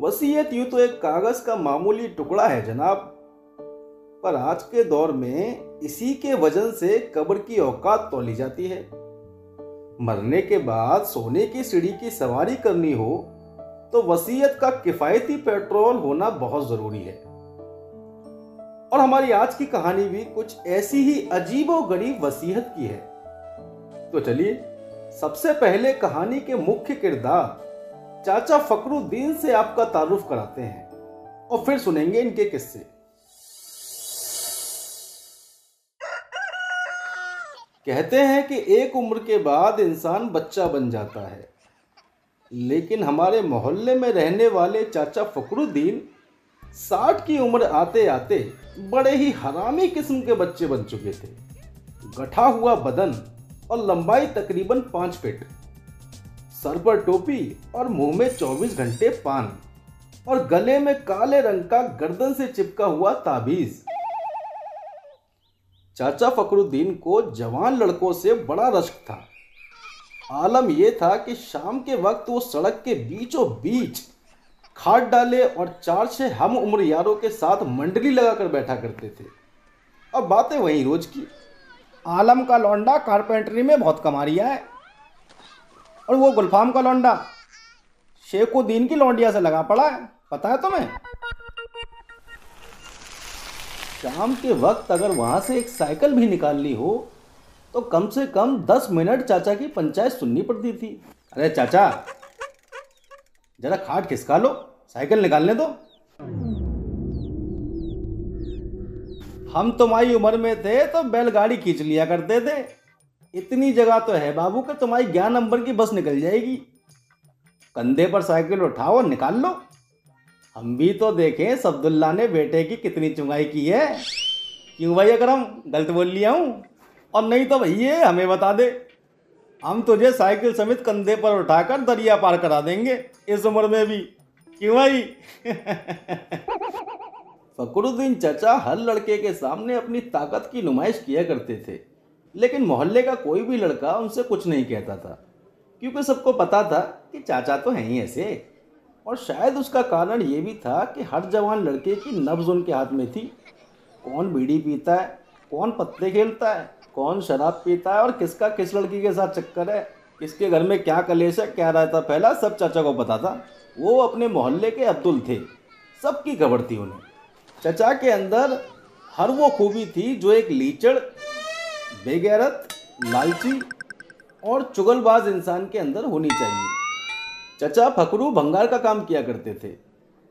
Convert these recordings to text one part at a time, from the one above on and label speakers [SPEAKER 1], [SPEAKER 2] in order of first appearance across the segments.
[SPEAKER 1] वसीयत यूँ तो एक कागज़ का मामूली टुकड़ा है, जनाब। पर आज के दौर में इसी के वज़न से कब्र की औकात तोली जाती है। मरने के बाद सोने की सीढ़ी की सवारी करनी हो तो वसीयत का किफायती पेट्रोल होना बहुत ज़रूरी है। और हमारी आज की कहानी भी कुछ ऐसी ही अजीब गरीब वसीयत की है। तो चलिए, सबसे पहले कहानी के मुख्य किरदार चाचा फकरुद्दीन से आपका तारुफ कराते हैं और फिर सुनेंगे इनके किस्से। कहते हैं कि एक उम्र के बाद इंसान बच्चा बन जाता है। लेकिन हमारे मोहल्ले में रहने वाले चाचा फकरुद्दीन साठ की उम्र आते आते बड़े ही हरामी किस्म के बच्चे बन चुके थे। गठा हुआ बदन और लंबाई तकरीबन पाँच फीट। सर पर टोपी और मुँह में 24 घंटे पान और गले में काले रंग का गर्दन से चिपका हुआ ताबीज। चाचा फकरुद्दीन को जवान लड़कों से बड़ा रश्क था। आलम यह था कि शाम के वक्त वो सड़क के बीचों बीच खाट डाले और चार छह हम उम्र यारों के साथ मंडली लगाकर बैठा करते थे। अब बातें वही रोज की।
[SPEAKER 2] आलम का लौंडा कारपेंटरी में बहुत कमा रिया है। और वो गुलफाम का लौंडा। शेखुद्दीन की लौंडिया से लगा पड़ा है। पता है तुम्हें?
[SPEAKER 1] शाम के वक्त अगर वहाँ से एक साइकिल भी निकाल ली हो तो कम से कम दस मिनट चाचा की पंचायत सुननी पड़ती थी। अरे चाचा, जरा खाट खिसका लो, साइकिल निकालने दो। हम तुम्हारी उम्र में थे तो बैलगाड़ी खींच लिया करते थे। इतनी जगह तो है बाबू कि तुम्हारी ग्यारह नंबर की बस निकल जाएगी। कंधे पर साइकिल उठाओ और निकाल लो। हम भी तो देखें, सब्दुल्ला ने बेटे की कितनी चुंगाई की है। क्यों भाई अगर हम गलत बोल लिया हूँ? और नहीं तो भैया हमें बता दे। हम तुझे साइकिल समेत कंधे पर उठाकर दरिया पार करा देंगे, इस उम्र में भी। क्यों भाई? फकरुद्दीन चाचा हर लड़के के सामने अपनी ताकत की नुमाइश किया करते थे। लेकिन मोहल्ले का कोई भी लड़का उनसे कुछ नहीं कहता था, क्योंकि सबको पता था कि चाचा तो हैं ही ऐसे। और शायद उसका कारण ये भी था कि हर जवान लड़के की नब्ज उनके हाथ में थी। कौन बीड़ी पीता है, कौन पत्ते खेलता है, कौन शराब पीता है और किसका किस लड़की के साथ चक्कर है, किसके घर में क्या कलेश है, क्या रहता पहला, सब चाचा को पता था। वो अपने मोहल्ले के अब्दुल थे, सबकी खबर थी उन्हें। चचा के अंदर हर वो खूबी थी जो एक लीचड़ बेगैरत, लालची और चुगलबाज इंसान के अंदर होनी चाहिए। चचा फकरू भंगार का काम किया करते थे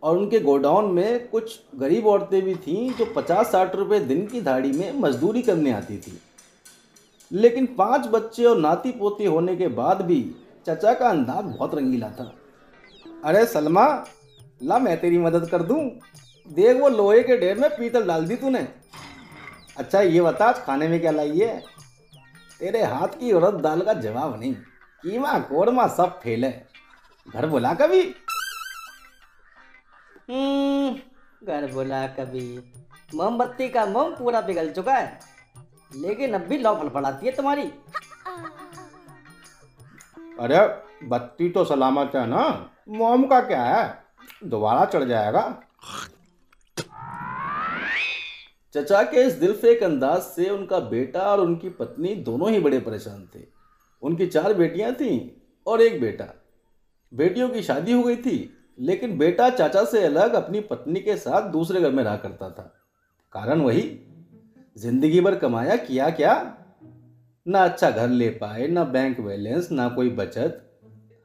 [SPEAKER 1] और उनके गोडाउन में कुछ गरीब औरतें भी थीं जो पचास साठ रुपये दिन की धाड़ी में मजदूरी करने आती थी। लेकिन पाँच बच्चे और नाती पोती होने के बाद भी चचा का अंदाज बहुत रंगीला था। अरे सलमा, ला मैं तेरी मदद कर दूँ। देख वो लोहे के ढेर में पीतल डाल दी तूने। अच्छा ये बता खाने में क्या लाई है? तेरे हाथ की उड़द दाल का जवाब नहीं। कीमा कोरमा सब फेल है। घर बुला कभी?
[SPEAKER 3] हम्म घर बुला कभी। मोमबत्ती का मोम पूरा पिघल चुका है। लेकिन अब भी लौ फड़फड़ाती है तुम्हारी।
[SPEAKER 1] अरे बत्ती तो सलामत है ना। मोम का क्या है? दोबारा चढ़ जाएगा। चचा के इस दिलफेक अंदाज से उनका बेटा और उनकी पत्नी दोनों ही बड़े परेशान थे। उनकी चार बेटियाँ थीं और एक बेटा। बेटियों की शादी हो गई थी, लेकिन बेटा चाचा से अलग अपनी पत्नी के साथ दूसरे घर में रहा करता था। कारण वही, ज़िंदगी भर कमाया, किया क्या? ना अच्छा घर ले पाए, ना बैंक बैलेंस ना कोई बचत।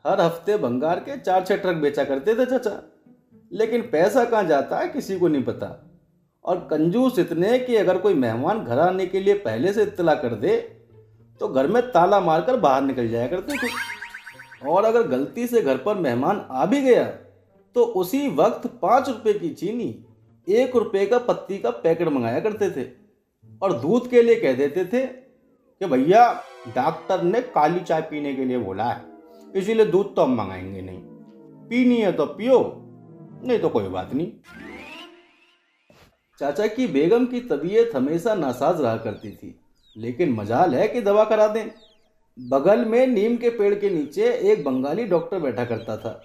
[SPEAKER 1] हर हफ़्ते बंगार के चार छह ट्रक बेचा करते थे चाचा। लेकिन पैसा कहाँ जाता, किसी को नहीं पता। और कंजूस इतने कि अगर कोई मेहमान घर आने के लिए पहले से इतला कर दे तो घर में ताला मारकर बाहर निकल जाया करते थे। और अगर गलती से घर पर मेहमान आ भी गया तो उसी वक्त पाँच रुपये की चीनी, एक रुपये का पत्ती का पैकेट मंगाया करते थे। और दूध के लिए कह देते थे कि भैया, डॉक्टर ने काली चाय पीने के लिए बोला है, इसीलिए दूध तो हम मंगाएँगे नहीं। पीनी है तो पियो, नहीं तो कोई बात नहीं। चाचा की बेगम की तबीयत हमेशा नासाज रहा करती थी, लेकिन मजाल है कि दवा करा दें। बगल में नीम के पेड़ के नीचे एक बंगाली डॉक्टर बैठा करता था।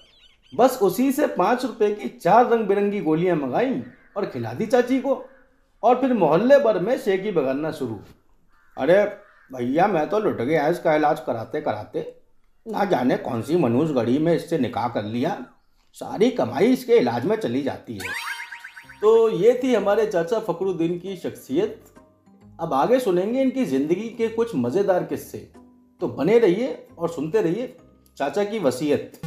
[SPEAKER 1] बस उसी से पाँच रुपए की चार रंग बिरंगी गोलियाँ मंगाई और खिला दी चाची को, और फिर मोहल्ले भर में शेकी बगाना शुरू।
[SPEAKER 2] अरे भैया, मैं तो लुट गया, इसका इलाज कराते कराते। ना जाने कौन सी मनुष्य गढ़ी में इससे निकाह कर लिया। सारी कमाई इसके इलाज में चली जाती है।
[SPEAKER 1] तो ये थी हमारे चाचा फकरुद्दीन की शख्सियत। अब आगे सुनेंगे इनकी ज़िंदगी के कुछ मज़ेदार किस्से। तो बने रहिए और सुनते रहिए चाचा की वसीयत।